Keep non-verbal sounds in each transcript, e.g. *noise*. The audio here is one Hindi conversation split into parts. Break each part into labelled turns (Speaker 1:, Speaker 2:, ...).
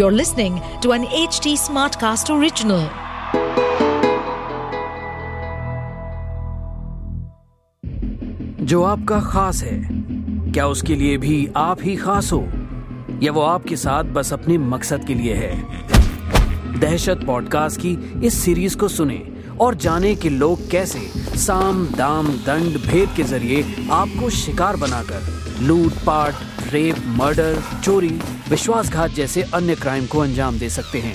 Speaker 1: You're listening to an HT Smartcast original.
Speaker 2: जो आपका खास है, क्या उसके लिए भी आप ही खास हो? या वो आपके साथ बस अपने मकसद के लिए है? दहशत पॉडकास्ट की इस सीरीज़ को सुने। और जाने कि लोग कैसे साम, दाम, दंड, भेद के ज़रिए आपको शिकार बनाकर लूट, पाट, रेप, मर्डर, चोरी, विश्वासघात जैसे अन्य क्राइम को अंजाम दे सकते हैं।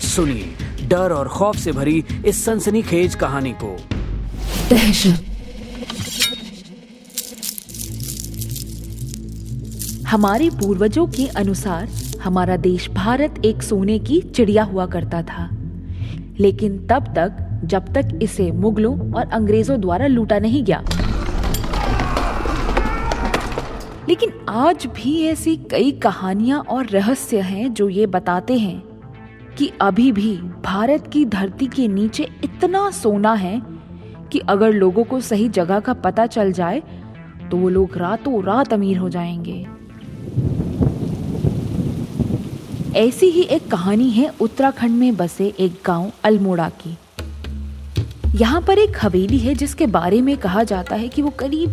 Speaker 2: सुनिए, डर और खौफ से भरी इस सनसनीखेज कहानी को।
Speaker 3: हमारे पूर्वजों के अनुसार हमारा देश भारत एक सोने की चिड़िया हुआ करता था। लेकिन तब तक जब तक इसे मुगलों और अंग्रेज़ों द्वारा लूटा नहीं गया। लेकिन आज भी ऐसी कई कहानियाँ और रहस्य हैं जो ये बताते हैं कि अभी भी भारत की धरती के नीचे इतना सोना है कि अगर लोगों को सही जगह का पता चल जाए तो वो लोग रातों रात अमीर हो जाएँगे। ऐसी ही एक कहानी है उत्तराखंड में बसे एक गाँव अल्मोड़ा की। यहाँ पर एक हवेली है जिसके बारे में कहा जाता है कि वो करीब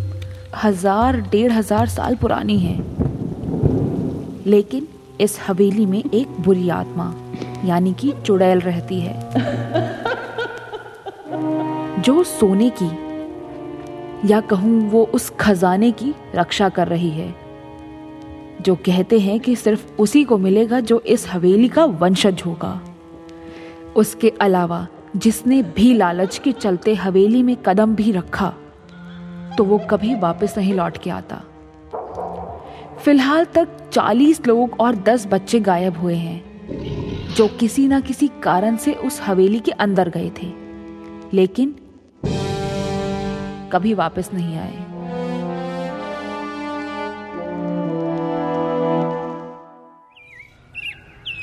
Speaker 3: हज़ार, डेढ़ हज़ार साल पुरानी है। लेकिन इस हवेली में एक बुरी आत्मा, यानी कि चुड़ैल रहती है। जो सोने की, या कहूँ वो उस खजाने की रक्षा कर रही है। जो कहते हैं कि सिर्फ़ उसी को मिलेगा जो इस हवेली का वंशज होगा। उसके अलावा जिसने भी लालच के चलते हवेली में कदम भी रखा तो वो कभी वापस नहीं लौट के आता। फ़िलहाल तक 40 लोग और 10 बच्चे गायब हुए हैं, जो किसी ना किसी कारण से उस हवेली के अंदर गए थे। लेकिन कभी वापस नहीं आए।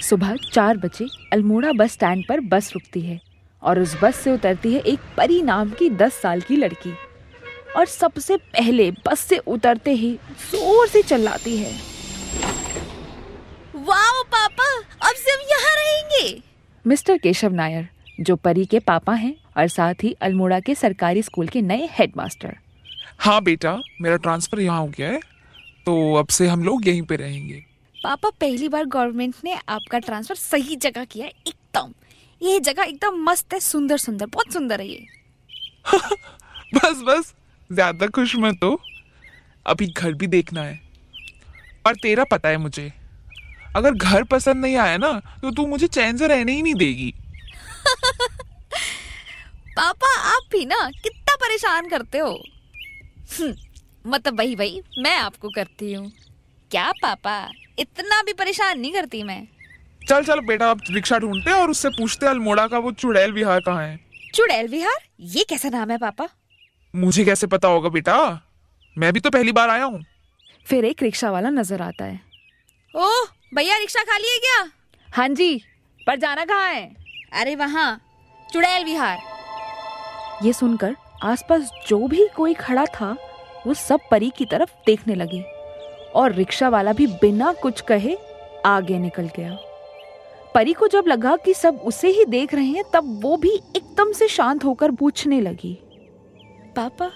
Speaker 3: सुबह चार बजे अल्मोड़ा बस स्टैंड पर बस रुकती है। और उस बस से उतरती है एक परी नाम की दस साल की लड़की। और सबसे पहले बस से उतरते ही ज़ोर से चिल्लाती है।
Speaker 4: वाओ पापा अब से हम यहाँ रहेंगे।
Speaker 3: मिस्टर केशव नायर जो परी के पापा हैं और साथ ही अल्मोड़ा के सरकारी स्कूल के नए हेडमास्टर।
Speaker 5: हाँ बेटा मेरा ट्रांसफ़र यहाँ हो गया है तो अब से हम लोग यहीं पे रहेंगे।
Speaker 4: पापा पहली बार गवर्नमेंट ने आपका ट्रांसफ़र सही जगह किया एकदम। ये जगह एकदम मस्त है सुंदर सुंदर बहुत सुंदर है ये। *laughs*
Speaker 5: बस बस ज़्यादा खुश मत हो। अभी घर भी देखना है। और तेरा पता है मुझे अगर घर पसंद नहीं आया ना तो तू मुझे चैन से रहने ही नहीं देगी। *laughs*
Speaker 4: पापा आप भी ना कितना परेशान करते हो। हम्म, मतलब वही वही मैं आपको करती हूँ। क्या पापा इतना भी परेशान नहीं करती मैं।
Speaker 5: चल चल बेटा अब रिक्शा ढूंढते और उससे पूछते अल्मोड़ा का वो चुड़ैल विहार कहाँ है?
Speaker 4: चुड़ैल विहार? ये कैसा नाम है पापा?
Speaker 5: मुझे कैसे पता होगा बेटा? मैं भी तो पहली बार आया हूँ।
Speaker 3: फिर एक रिक्शा वाला नज़र आता है।
Speaker 4: ओह भैया रिक्शा खाली है क्या?
Speaker 3: हाँ जी पर जाना कहाँ है?
Speaker 4: अरे वहाँ चुड़ैल विहार।
Speaker 3: ये सुनकर आसपास जो भी कोई खड़ा था वो सब परी की तरफ़ देखने लगे और रिक्शा वाला भी बिना कुछ कहे आगे निकल गया। परी को जब लगा कि सब उसे ही देख रहे हैं तब वो भी एकदम से शांत होकर पूछने लगी।
Speaker 4: पापा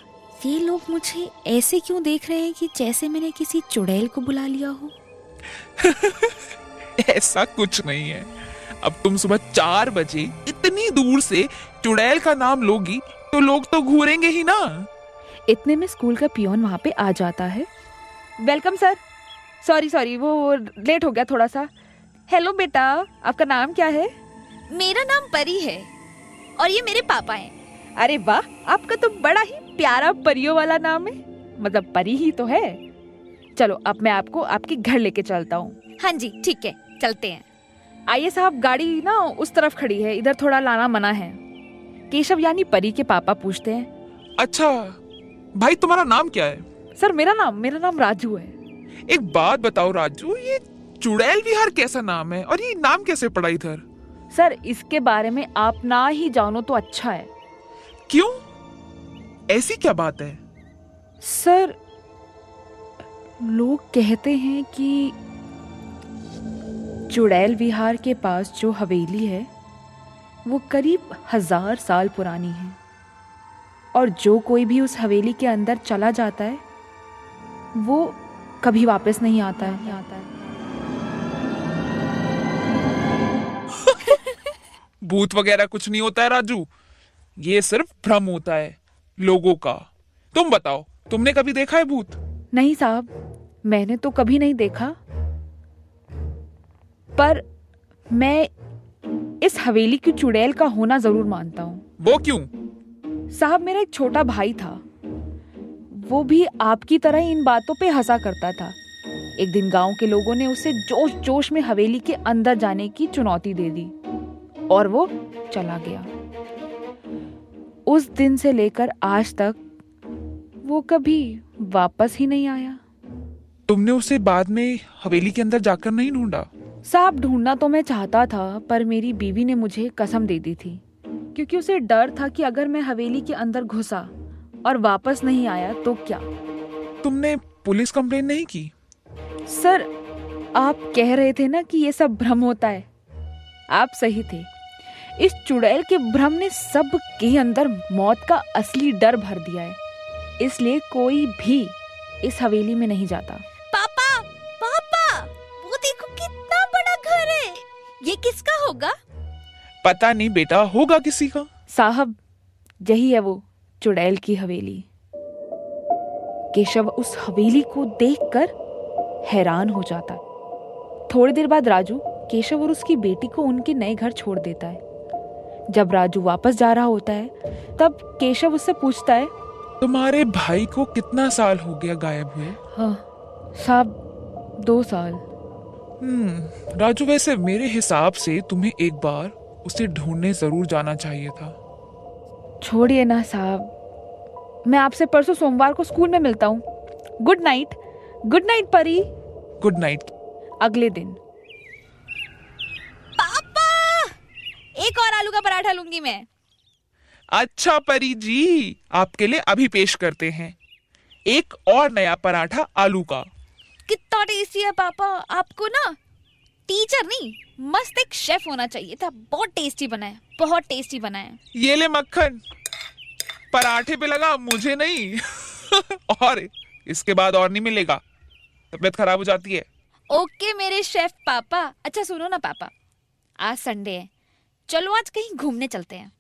Speaker 4: ये लोग मुझे ऐसे क्यों देख रहे हैं कि जैसे मैंने किसी चुड़ैल को बुला लिया हो? *laughs*
Speaker 5: ऐसा कुछ नहीं है। अब तुम सुबह चार बजे इतनी दूर से चुड़ैल का नाम लोगी तो लोग तो घूरेंगे ही ना।
Speaker 3: इतने में स्कूल का पियोन वहाँ पे आ जाता है। Welcome sir. सॉरी सॉरी वो लेट हो गया थोड़ा सा। हेलो बेटा। आपका नाम क्या है?
Speaker 4: मेरा नाम परी है और ये मेरे पापा हैं।
Speaker 3: अरे वाह आपका तो बड़ा ही प्यारा परियों वाला नाम है। मतलब परी ही तो है। चलो अब मैं आपको आपके घर लेके चलता हूँ।
Speaker 4: हाँ जी ठीक है चलते हैं।
Speaker 3: आइए साहब गाड़ी ना उस तरफ़ खड़ी है। इधर थोड़ा लाना मना है। केशव यानी परी के पापा पूछते हैं।
Speaker 5: अच्छा भाई तुम्हारा नाम क्या है?
Speaker 3: सर मेरा नाम मेरा नाम राजू है।
Speaker 5: एक बात बताओ राजू ये चुड़ैल विहार कैसा नाम है? और ये नाम कैसे पड़ा इधर?
Speaker 3: सर इसके बारे में आप ना ही जानो तो अच्छा है।
Speaker 5: क्यों? ऐसी क्या बात है?
Speaker 3: सर लोग कहते हैं कि चुड़ैल विहार के पास जो हवेली है वो करीब हज़ार साल पुरानी है। और जो कोई भी उस हवेली के अंदर चला जाता है वो कभी वापस नहीं आता है। नहीं आता है
Speaker 5: भूत वगैरह कुछ नहीं होता है राजू। ये सिर्फ़ भ्रम होता है लोगों का। तुम बताओ तुमने कभी देखा है भूत?
Speaker 3: नहीं साहब मैंने तो कभी नहीं देखा। पर मैं इस हवेली की चुड़ैल का होना ज़रूर मानता हूँ।
Speaker 5: वो क्यों?
Speaker 3: साहब मेरा एक छोटा भाई था। वो भी आपकी तरह ही इन बातों पे हंसा करता था। एक दिन गाँव के लोगों ने उसे जोश जोश में हवेली के अंदर जाने की चुनौती दे दी। और वो चला गया। उस दिन से लेकर आज तक वो कभी वापस ही नहीं आया।
Speaker 5: तुमने उसे बाद में हवेली के अंदर जाकर नहीं ढूंढा?
Speaker 3: साहब ढूंढना तो मैं चाहता था पर मेरी बीवी ने मुझे कसम दे दी थी क्योंकि उसे डर था कि अगर मैं हवेली के अंदर घुसा और वापस नहीं आया तो क्या?
Speaker 5: तुमने पुलिस कंप्लेन नहीं की?
Speaker 3: सर आप कह रहे थे ना कि ये सब भ्रम होता है। आप सही थे। इस चुड़ैल के भ्रम ने सब के अंदर मौत का असली डर भर दिया है। इसलिए कोई भी इस हवेली में नहीं जाता।
Speaker 4: पापा! पापा! वो देखो कितना बड़ा घर है। ये किसका होगा?
Speaker 5: पता नहीं बेटा होगा किसी का?
Speaker 3: साहब यही है वो चुड़ैल की हवेली। केशव उस हवेली को देखकर हैरान हो जाता। है थोड़ी देर बाद राजू केशव और उसकी बेटी को उनके नए घर छोड़ देता है। जब राजू वापस जा रहा होता है तब केशव उससे पूछता है
Speaker 5: तुम्हारे भाई को कितना साल हो गया गायब हुए?
Speaker 3: हाँ साहब दो साल।
Speaker 5: हम्म राजू वैसे मेरे हिसाब से तुम्हें एक बार उसे ढूँढने ज़रूर जाना चाहिए था।
Speaker 3: छोड़िए ना साहब मैं आपसे परसों सोमवार को स्कूल में मिलता हूँ। Good night good night Pari.
Speaker 5: Good night.
Speaker 3: अगले दिन
Speaker 4: पापा एक और आलू का पराठा लूँगी मैं।
Speaker 5: अच्छा परी जी आपके लिए अभी पेश करते हैं। एक और नया पराठा आलू का।
Speaker 4: कितना टेस्टी है पापा आपको ना? टीचर नहीं मस्त एक शेफ होना चाहिए था बहुत टेस्टी बनाया बहुत टेस्टी बनाया
Speaker 5: ये ले मक्खन। पराठे पे लगा मुझे नहीं। *laughs* और इसके बाद और नहीं मिलेगा। तबीयत खराब हो जाती है।
Speaker 4: ओके मेरे शेफ पापा। अच्छा सुनो ना पापा आज संडे है। चलो आज कहीं घूमने चलते हैं।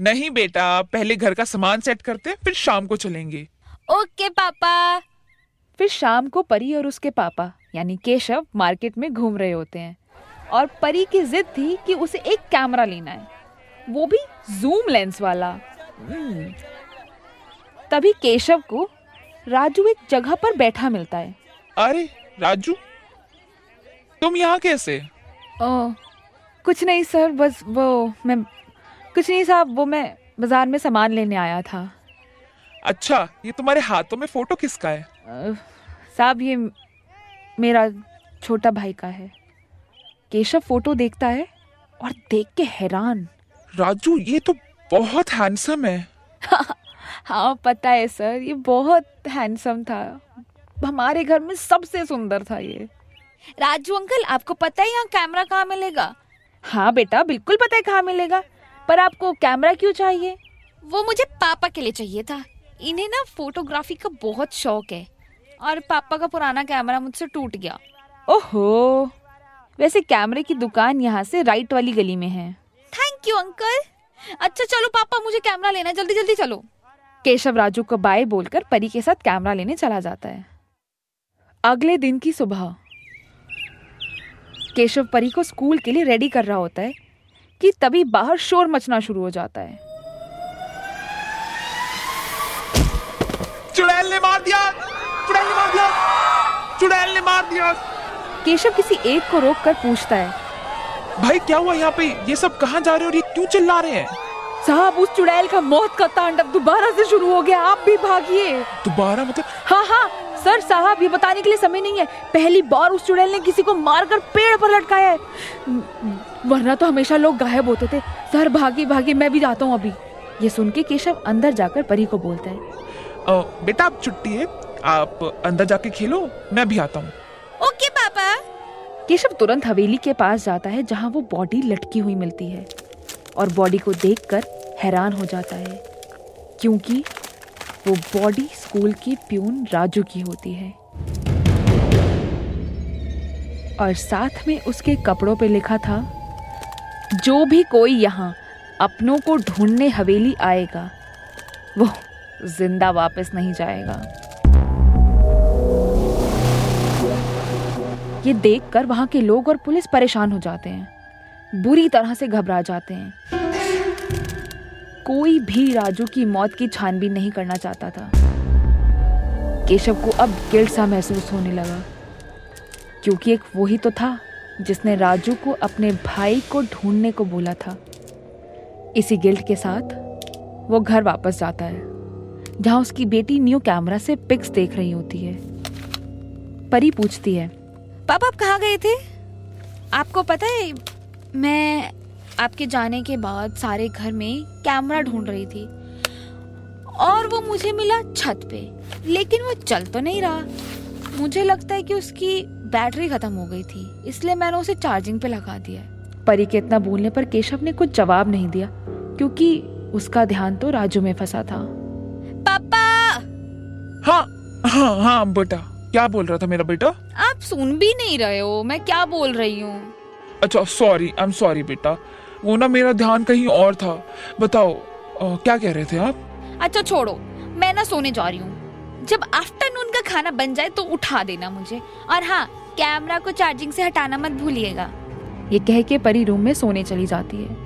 Speaker 5: नहीं बेटा पहले घर का सामान सेट करते हैं फिर शाम को चलेंगे।
Speaker 4: ओके पापा।
Speaker 3: फिर शाम को परी और उसके पापा यानी केशव मार्केट में घूम रहे होते हैं। और परी की जिद थी कि उसे एक कैमरा लेना है। वो भी जूम लेंस वाला। हम्म। तभी केशव को राजू एक जगह पर बैठा मिलता है।
Speaker 5: अरे राजू? तुम यहाँ कैसे?
Speaker 3: ओ, कुछ नहीं सर बस वो मैं कुछ नहीं साहब वो मैं बाज़ार में सामान लेने आया था।
Speaker 5: अच्छा ये तुम्हारे हाथों में फ़ोटो किसका है?
Speaker 3: साहब ये मेरा छोटा भाई का है। केशव फ़ोटो देखता है और देख के हैरान।
Speaker 5: राजू ये तो बहुत हैंडसम है। *laughs*
Speaker 3: हाँ पता है सर ये बहुत हैंडसम था। हमारे घर में सबसे सुंदर था ये।
Speaker 4: राजू अंकल आपको पता है यहाँ कैमरा कहाँ मिलेगा?
Speaker 3: हाँ बेटा बिल्कुल पता है कहाँ मिलेगा। पर आपको कैमरा क्यों चाहिए?
Speaker 4: वो मुझे पापा के लिए चाहिए था। इन्हें ना फोटोग्राफी का बहुत शौक है। और पापा का पुराना कैमरा मुझसे टूट गया।
Speaker 3: ओहो वैसे कैमरे की दुकान यहाँ से राइट वाली गली में है।
Speaker 4: थैंक यू अंकल अच्छा चलो पापा मुझे कैमरा लेना है। जल्दी जल्दी चलो।
Speaker 3: केशव राजू को बाय बोलकर परी के साथ कैमरा लेने चला जाता है। अगले दिन की सुबह। केशव परी को स्कूल के लिए रेडी कर रहा होता है कि तभी बाहर शोर मचना शुरू हो जाता है।
Speaker 5: चुड़ैल ने मार दिया। चुड़ैल ने मार दिया। चुड़ैल ने मार दिया।
Speaker 3: केशव किसी एक को रोक कर पूछता है।
Speaker 5: भाई क्या हुआ यहाँ पे? ये सब कहाँ जा रहे हैं और ये क्यों चिल्ला रहे हैं?
Speaker 3: साहब उस चुड़ैल का मौत का तांडव दोबारा से शुरू हो गया। आप भी भागिए।
Speaker 5: दोबारा मतलब?
Speaker 3: हाँ हाँ। सर साहब ये बताने के लिए समय नहीं है। पहली बार उस चुड़ैल ने किसी को मारकर पेड़ पर लटकाया है। वरना तो हमेशा लोग गायब होते थे। सर भागी भागी मैं भी जाता हूँ अभी। ये सुन के केशव अंदर जाकर परी को बोलता है।
Speaker 5: बेटा आप छुट्टी है। आप अंदर जाके खेलो मैं भी आता हूँ।
Speaker 4: ओके पापा।
Speaker 3: केशव तुरंत हवेली के पास जाता है जहाँ वो बॉडी लटकी हुई मिलती है। और बॉडी को देखकर हैरान हो जाता है। क्योंकि वो बॉडी स्कूल के प्यून राजू की होती है। और साथ में उसके कपड़ों पे लिखा था, जो भी कोई यहाँ अपनों को ढूँढने हवेली आएगा, वो ज़िंदा वापस नहीं जाएगा। ये देखकर वहाँ के लोग और पुलिस परेशान हो जाते हैं। बुरी तरह से घबरा जाते हैं। कोई भी राजू की मौत की छानबीन नहीं करना चाहता था। केशव को अब गिल्ट सा महसूस होने लगा, क्योंकि एक वही तो था जिसने राजू को अपने भाई को ढूँढने को बोला था। इसी गिल्ट के साथ वो घर वापस जाता है, जहाँ उसकी बेटी न्यू कैमरा से पिक्स देख रही होती है। परी पूछती है,
Speaker 4: पापा, आप कहाँ गए थे? आपको पता है, मैं आपके जाने के बाद सारे घर में कैमरा ढूंढ रही थी। और वो मुझे मिला छत पे लेकिन वो चल तो नहीं रहा। मुझे लगता है कि उसकी बैटरी खत्म हो गई थी इसलिए मैंने उसे चार्जिंग पे लगा दिया
Speaker 3: परी के इतना बोलने पर केशव ने कुछ जवाब नहीं दिया क्योंकि उसका ध्यान तो राजू में फंसा था।
Speaker 4: पापा!
Speaker 5: हाँ हाँ हाँ बेटा क्या बोल रहा था मेरा बेटा?
Speaker 4: आप सुन भी नहीं रहे हो मैं क्या बोल रही हूँ?
Speaker 5: अच्छा सॉरी आई एम सॉरी बेटा। वो ना मेरा ध्यान कहीं और था। बताओ आ, क्या कह रहे थे आप?
Speaker 4: अच्छा छोड़ो मैं ना सोने जा रही हूँ। जब आफ्टरनून का खाना बन जाए तो उठा देना मुझे। और हाँ कैमरा को चार्जिंग से हटाना मत भूलिएगा।
Speaker 3: ये कह के परी रूम में सोने चली जाती है।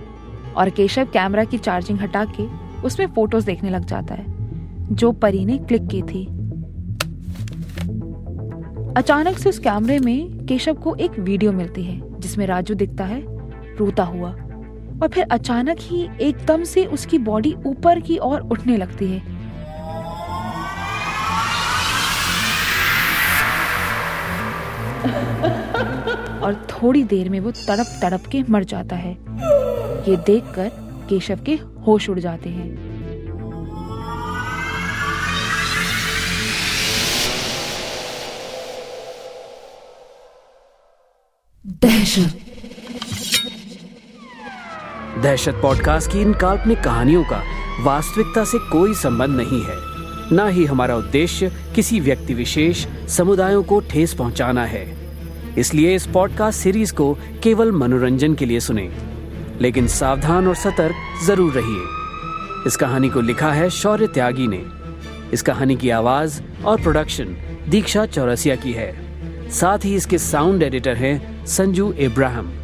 Speaker 3: और केशव कैमरा की चार्जिंग हटा के उसमें फ़ोटोज़ देखने लग जाता है जो परी ने क्लिक की थी। अचानक से उस कैमरे में केशव को एक वीडियो मिलती है जिसमें राजू दिखता है रोता हुआ। और फिर अचानक ही एकदम से उसकी बॉडी ऊपर की ओर उठने लगती है। और थोड़ी देर में वो तड़प तड़प के मर जाता है। ये देखकर केशव के होश उड़ जाते हैं।
Speaker 1: दहशत।
Speaker 2: दहशत पॉडकास्ट की इन काल्पनिक कहानियों का वास्तविकता से कोई संबंध नहीं है। न ही हमारा उद्देश्य किसी व्यक्ति विशेष समुदायों को ठेस पहुंचाना है। इसलिए इस पॉडकास्ट सीरीज़ को केवल मनोरंजन के लिए सुने। लेकिन सावधान और सतर्क ज़रूर रहिए। इस कहानी को लिखा है शौर्य त्यागी ने। इस कहानी की आवाज़ और प्रोडक्शन दीक्षा चौरसिया की है। साथ ही इसके साउंड एडिटर हैं संजू इब्राहिम।